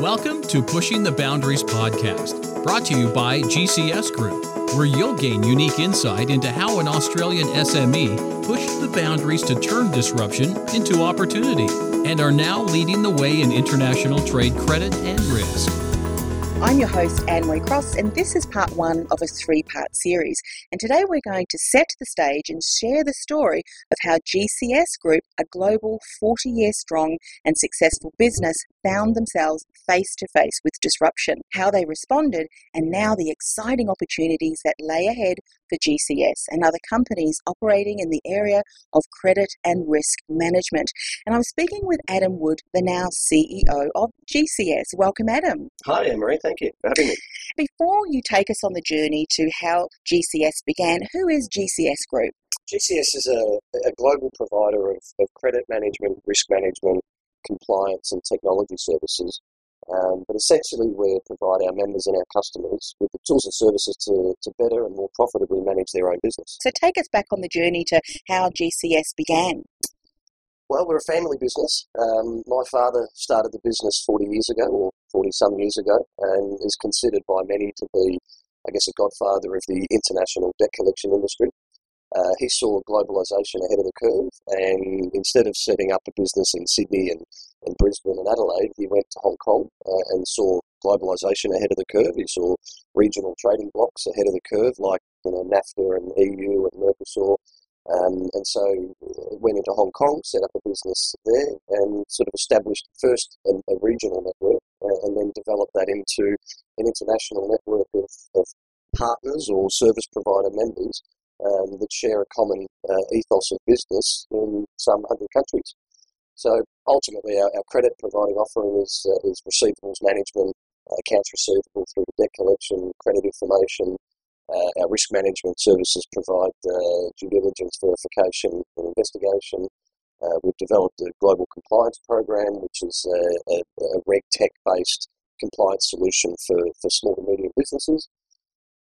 Welcome to Pushing the Boundaries podcast, brought to you by GCS Group, where you'll gain unique insight into how an Australian SME pushed the boundaries to turn disruption into opportunity and are now leading the way in international trade credit and risk. I'm your host, Anne Marie Cross, and this is part one of a three part series. And today we're going to set the stage and share the story of how GCS Group, a global 40 year strong and successful business, found themselves face to face with disruption, how they responded, and now the exciting opportunities that lay ahead for GCS and other companies operating in the area of credit and risk management. And I'm speaking with Adam Wood, the now CEO of GCS. Welcome, Adam. Hi, Anne Marie. Thank you for having me. Before you take us on the journey to how GCS began, who is GCS Group? GCS is a, a global provider of, of credit management, risk management, compliance, and technology services. Um, but essentially, we provide our members and our customers with the tools and services to, to better and more profitably manage their own business. So, take us back on the journey to how GCS began. Well, we're a family business. Um, my father started the business 40 years ago, or 40 some years ago, and is considered by many to be, I guess, a godfather of the international debt collection industry. Uh, he saw globalization ahead of the curve, and instead of setting up a business in Sydney and, and Brisbane and Adelaide, he went to Hong Kong uh, and saw globalization ahead of the curve. He saw regional trading blocks ahead of the curve, like you know NAFTA and EU and Mercosur. Um, and so uh, went into Hong Kong, set up a business there, and sort of established first a, a regional network, uh, and then developed that into an international network of, of partners or service provider members um, that share a common uh, ethos of business in some hundred countries. So ultimately, our, our credit providing offering is, uh, is receivables management, accounts receivable through debt collection, credit information, uh, our risk management services provide uh, due diligence verification and investigation. Uh, we've developed a global compliance program, which is a, a, a reg tech based compliance solution for, for small and medium businesses.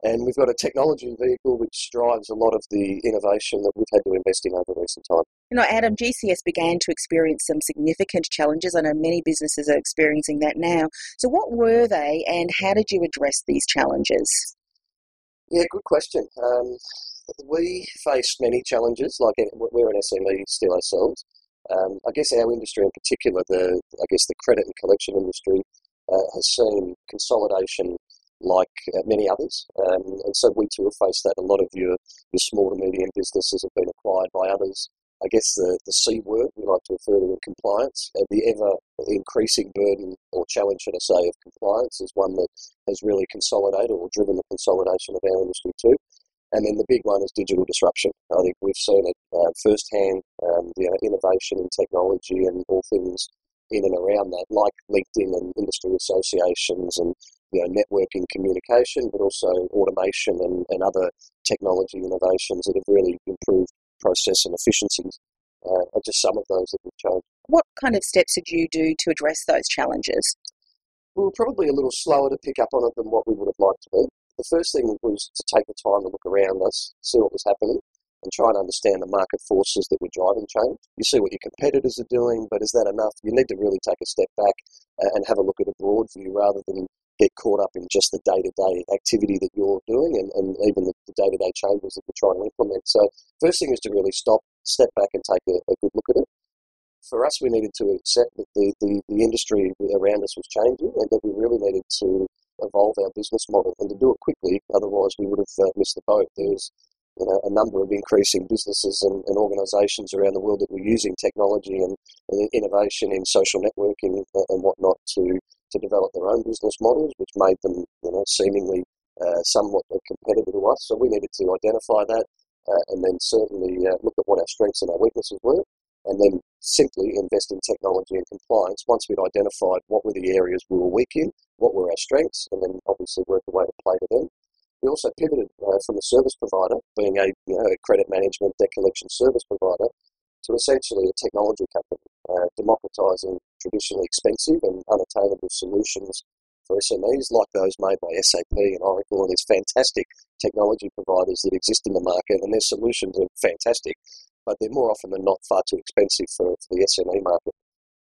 And we've got a technology vehicle which drives a lot of the innovation that we've had to invest in over recent time. You know, Adam, GCS began to experience some significant challenges. I know many businesses are experiencing that now. So, what were they, and how did you address these challenges? Yeah, good question. Um, we face many challenges, like we're an SME still ourselves. Um, I guess our industry in particular, the I guess the credit and collection industry, uh, has seen consolidation like uh, many others, um, and so we too have faced that. A lot of your your small to medium businesses have been acquired by others. I guess the, the C word we like to refer to in compliance, uh, the ever increasing burden or challenge, should I say, of compliance is one that has really consolidated or driven the consolidation of our industry too. And then the big one is digital disruption. I think we've seen it uh, firsthand, um, you know, innovation in technology and all things in and around that, like LinkedIn and industry associations and you know, networking communication, but also automation and, and other technology innovations that have really improved process and efficiencies uh, are just some of those that we've chosen. What kind of steps did you do to address those challenges? We were probably a little slower to pick up on it than what we would have liked to be. The first thing was to take the time to look around us, see what was happening, and try and understand the market forces that were driving change. You see what your competitors are doing, but is that enough? You need to really take a step back and have a look at a broad view rather than get caught up in just the day to day activity that you're doing and, and even the day to day changes that you're trying to implement. So, first thing is to really stop, step back, and take a, a good look at it. For us, we needed to accept that the, the, the industry around us was changing and that we really needed to evolve our business model and to do it quickly, otherwise, we would have uh, missed the boat. There's you know, a number of increasing businesses and, and, organisations around the world that were using technology and, and innovation in social networking and whatnot to to develop their own business models, which made them, you know, seemingly uh, somewhat a competitor to us. So we needed to identify that uh, and then certainly uh, look at what our strengths and our weaknesses were, and then simply invest in technology and compliance once we'd identified what were the areas we were weak in, what were our strengths, and then obviously work a way to play to them. We also pivoted uh, from a service provider, being a, you know, a credit management debt collection service provider, to essentially a technology company, uh, democratizing traditionally expensive and unattainable solutions for SMEs like those made by SAP and Oracle and these fantastic technology providers that exist in the market and their solutions are fantastic, but they're more often than not far too expensive for, for the SME market.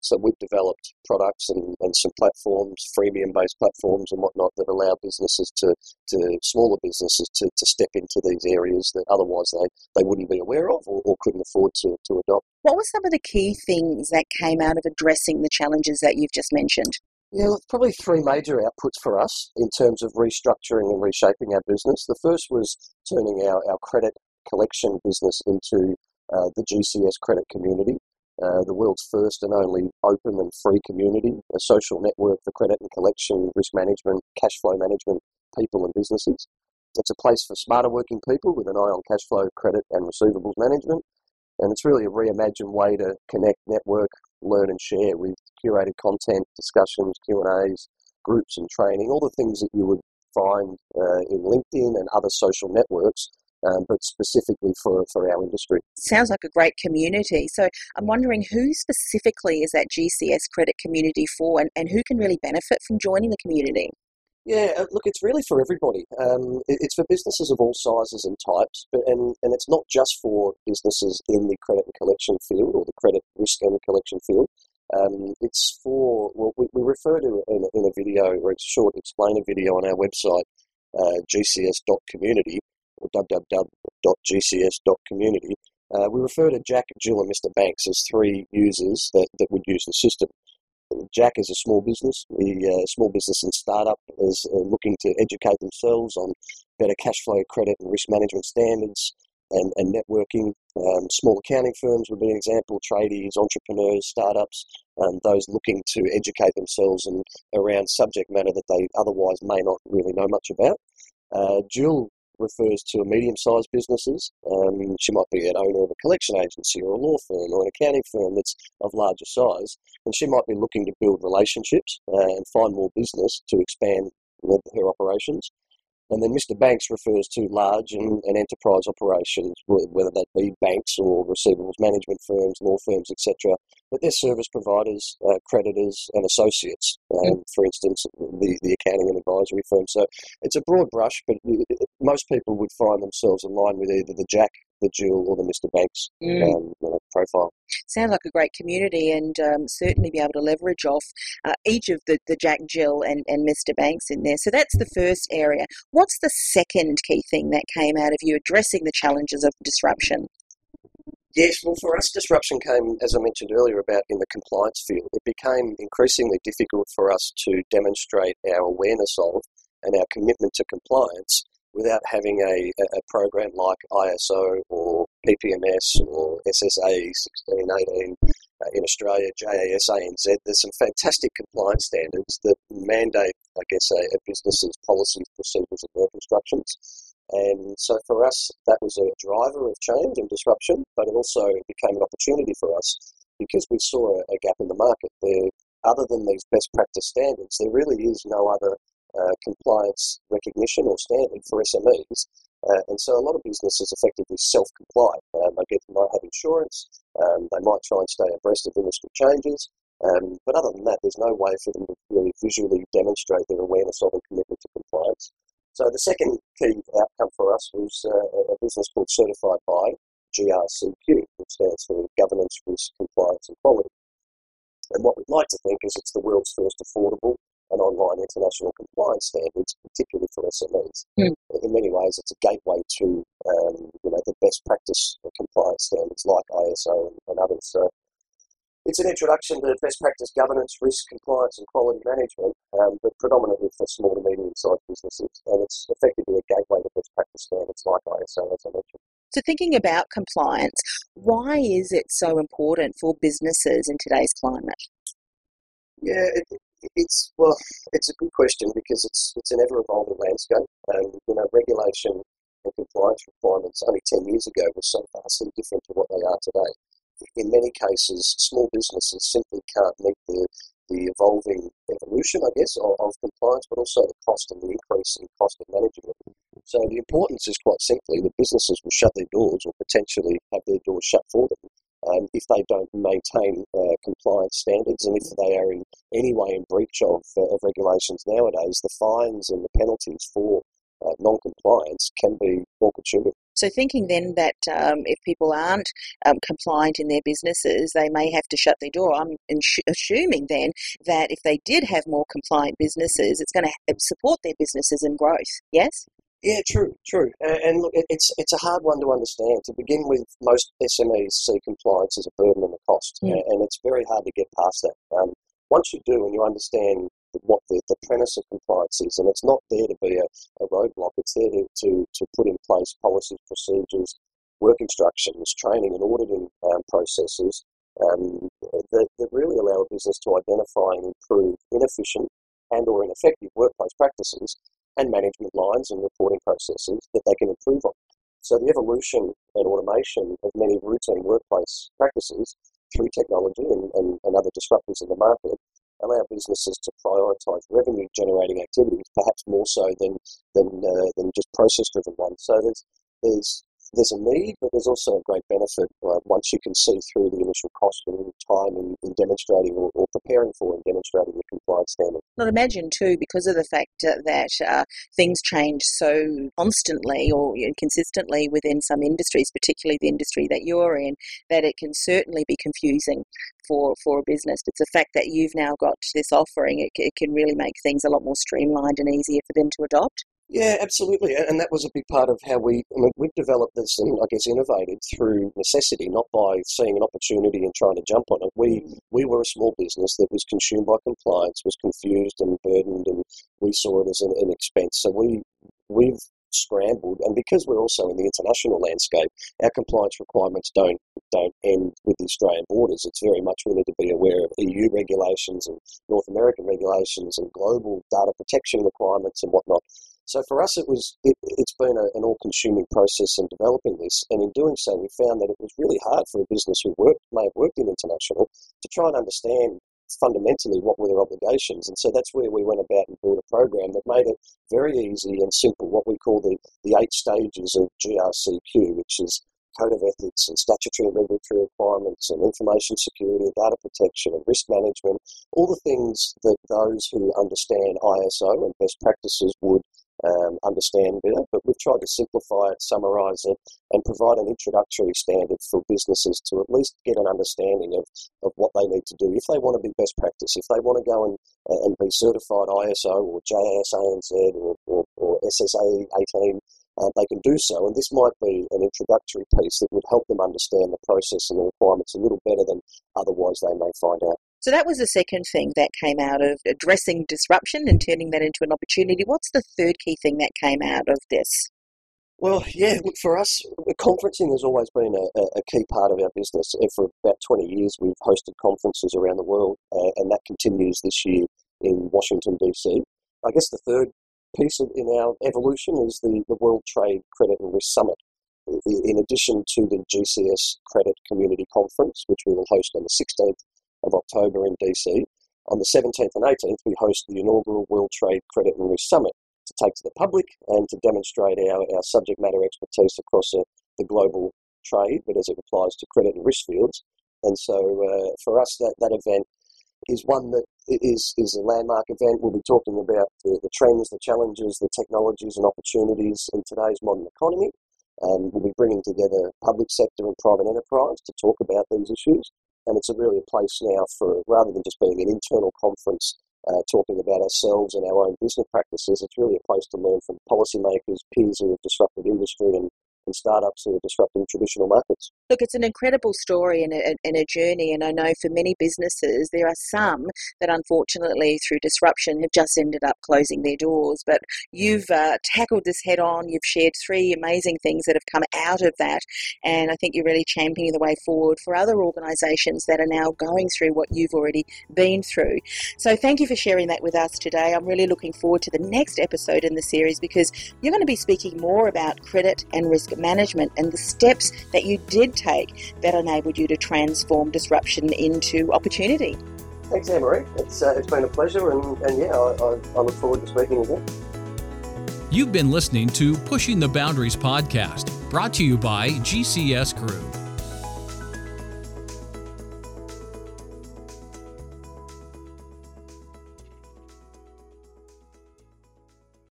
So we've developed products and, and some platforms, freemium based platforms and whatnot that allow businesses to, to smaller businesses to, to step into these areas that otherwise they, they wouldn't be aware of or, or couldn't afford to, to adopt. What were some of the key things that came out of addressing the challenges that you've just mentioned? Yeah, probably three major outputs for us in terms of restructuring and reshaping our business. The first was turning our, our credit collection business into uh, the GCS credit community, uh, the world's first and only open and free community, a social network for credit and collection, risk management, cash flow management, people and businesses. It's a place for smarter working people with an eye on cash flow, credit, and receivables management. And it's really a reimagined way to connect, network, learn, and share with curated content, discussions, Q and A's, groups, and training. All the things that you would find uh, in LinkedIn and other social networks, um, but specifically for, for our industry. Sounds like a great community. So I'm wondering who specifically is that GCS credit community for, and, and who can really benefit from joining the community? Yeah, uh, look, it's really for everybody. Um, it's for businesses of all sizes and types, but and, and it's not just for businesses in the credit and collection field or the credit risk and collection field. Um, it's for, well, we, we refer to in a, in a video, or it's a short explainer video on our website, uh, gcs.community or www.gcs.community. Uh, we refer to Jack, Jill, and Mr. Banks as three users that, that would use the system. Jack is a small business. The uh, small business and startup is uh, looking to educate themselves on better cash flow, credit, and risk management standards and, and networking. Um, small accounting firms would be an example, tradies, entrepreneurs, startups, um, those looking to educate themselves and around subject matter that they otherwise may not really know much about. Uh, Jill refers to medium-sized businesses. Um, she might be an owner of a collection agency or a law firm or an accounting firm that's of larger size, and she might be looking to build relationships uh, and find more business to expand her operations. And then Mr. Banks refers to large and, and enterprise operations, whether that be banks or receivables management firms, law firms, etc. But they're service providers, uh, creditors, and associates. Um, mm. For instance, the, the accounting and advisory firm. So it's a broad brush, but most people would find themselves aligned with either the Jack the Jill or the Mr. Banks mm. um, you know, profile. Sounds like a great community and um, certainly be able to leverage off uh, each of the, the Jack, Jill, and, and Mr. Banks in there. So that's the first area. What's the second key thing that came out of you addressing the challenges of disruption? Yes, well, for us, disruption came, as I mentioned earlier, about in the compliance field. It became increasingly difficult for us to demonstrate our awareness of and our commitment to compliance without having a, a program like ISO or PPMS or SSA 1618 uh, in Australia, JAS ANZ. There's some fantastic compliance standards that mandate, I guess, a, a business's policies, procedures, and work instructions. And so for us, that was a driver of change and disruption, but it also became an opportunity for us because we saw a, a gap in the market. There, other than these best practice standards, there really is no other uh, compliance recognition or standard for SMEs. Uh, and so a lot of businesses effectively self-comply. Um, they get, might have insurance, um, they might try and stay abreast of industry changes, um, but other than that, there's no way for them to really visually demonstrate their awareness of and commitment to compliance. So the second key outcome for us was uh, a business called Certified by GRCQ, which stands for Governance, Risk, Compliance and Quality. And what we'd like to think is it's the world's first affordable and online international compliance standards, particularly for SMEs. Mm. In many ways, it's a gateway to um, you know the best practice compliance standards like ISO and, others. So it's an introduction to best practice governance, risk, compliance, and quality management, um, but predominantly for small to medium-sized businesses, and it's effectively a gateway to best practice standards like ISO, as I mentioned. So, thinking about compliance, why is it so important for businesses in today's climate? Yeah, it, it's well, it's a good question because it's it's an ever evolving landscape. Um, you know, regulation and compliance requirements only ten years ago were so vastly different to what they are today. In many cases, small businesses simply can't meet the the evolving evolution, I guess, of, of compliance, but also the cost and the increase in cost of managing it. So the importance is quite simply that businesses will shut their doors or potentially have their doors shut for them um, if they don't maintain uh, compliance standards and if they are in any way in breach of, uh, of regulations nowadays, the fines and the penalties for uh, non-compliance can be more consuming. So, thinking then that um, if people aren't um, compliant in their businesses, they may have to shut their door. I'm ins- assuming then that if they did have more compliant businesses, it's going to support their businesses and growth. Yes? Yeah, true, true. And look, it's it's a hard one to understand. To begin with, most SMEs see compliance as a burden and a cost, mm. and it's very hard to get past that. Um, once you do and you understand what the, the premise of compliance is, and it's not there to be a, a roadblock, it's there to, to, to put in place policies, procedures, work instructions, training and auditing um, processes um, that, that really allow a business to identify and improve inefficient and or ineffective workplace practices and management lines and reporting processes that they can improve on. So the evolution and automation of many routine workplace practices through technology and, and, and other disruptors in the market allow businesses to prioritise revenue generating activities, perhaps more so than than uh, than just process driven ones. So there's there's there's a need, but there's also a great benefit uh, once you can see through the initial cost and time in, in demonstrating or, or, preparing for and demonstrating the compliance standard. Well, imagine too, because of the fact that uh, things change so constantly or consistently within some industries, particularly the industry that you're in, that it can certainly be confusing for, for a business. It's the fact that you've now got this offering, it, it can really make things a lot more streamlined and easier for them to adopt. Yeah, absolutely, and that was a big part of how we I mean, we've developed this and I guess innovated through necessity, not by seeing an opportunity and trying to jump on it. We mm. we were a small business that was consumed by compliance, was confused and burdened, and we saw it as an, an expense. So we we've scrambled, and because we're also in the international landscape, our compliance requirements don't don't end with the Australian borders. It's very much we need to be aware of EU regulations and North American regulations and global data protection requirements and whatnot. So for us, it was it, has been a, an all-consuming process in developing this, and in doing so, we found that it was really hard for a business who worked may have worked in international to try and understand fundamentally what were their obligations. And so that's where we went about and built a program that made it very easy and simple, what we call the, the eight stages of GRCQ, which is code of ethics and statutory and regulatory requirements and information security and data protection and risk management, all the things that those who understand ISO and best practices would um, understand better, but we've tried to simplify it, summarise it, and provide an introductory standard for businesses to at least get an understanding of, of what they need to do if they want to be best practice, if they want to go and, and be certified ISO or JAS ANZ or, or, or SSA 18. Uh, they can do so, and this might be an introductory piece that would help them understand the process and the requirements a little better than otherwise they may find out. So that was the second thing that came out of addressing disruption and turning that into an opportunity. What's the third key thing that came out of this? Well, yeah, for us, conferencing has always been a, a, key part of our business. For about 20 years, we've hosted conferences around the world, uh, and that continues this year in Washington, D.C. I guess the third piece of, in our evolution is the, the World Trade Credit and Risk Summit. In addition to the GCS Credit Community Conference, which we will host on the 16th of October in DC. On the 17th and 18th, we host the inaugural World Trade Credit and Risk Summit to take to the public and to demonstrate our, our subject matter expertise across a, the global trade, but as it applies to credit and risk fields. And so uh, for us, that, that event is one that is, is a landmark event. We'll be talking about the, the trends, the challenges, the technologies and opportunities in today's modern economy. Um, we'll be bringing together public sector and private enterprise to talk about these issues and it's a really a place now for rather than just being an internal conference uh, talking about ourselves and our own business practices, it's really a place to learn from policymakers, peers who have disrupted industry, and and startups who are disrupting traditional markets. Look, it's an incredible story and a, and a journey, and I know for many businesses, there are some that unfortunately, through disruption, have just ended up closing their doors. But you've uh, tackled this head on, you've shared three amazing things that have come out of that, and I think you're really championing the way forward for other organisations that are now going through what you've already been through. So, thank you for sharing that with us today. I'm really looking forward to the next episode in the series because you're going to be speaking more about credit and risk management and the steps that you did take that enabled you to transform disruption into opportunity. Thanks, Anne Marie. It's, uh, it's been a pleasure, and, and yeah, I, I, I look forward to speaking again. You've been listening to Pushing the Boundaries podcast, brought to you by GCS Group.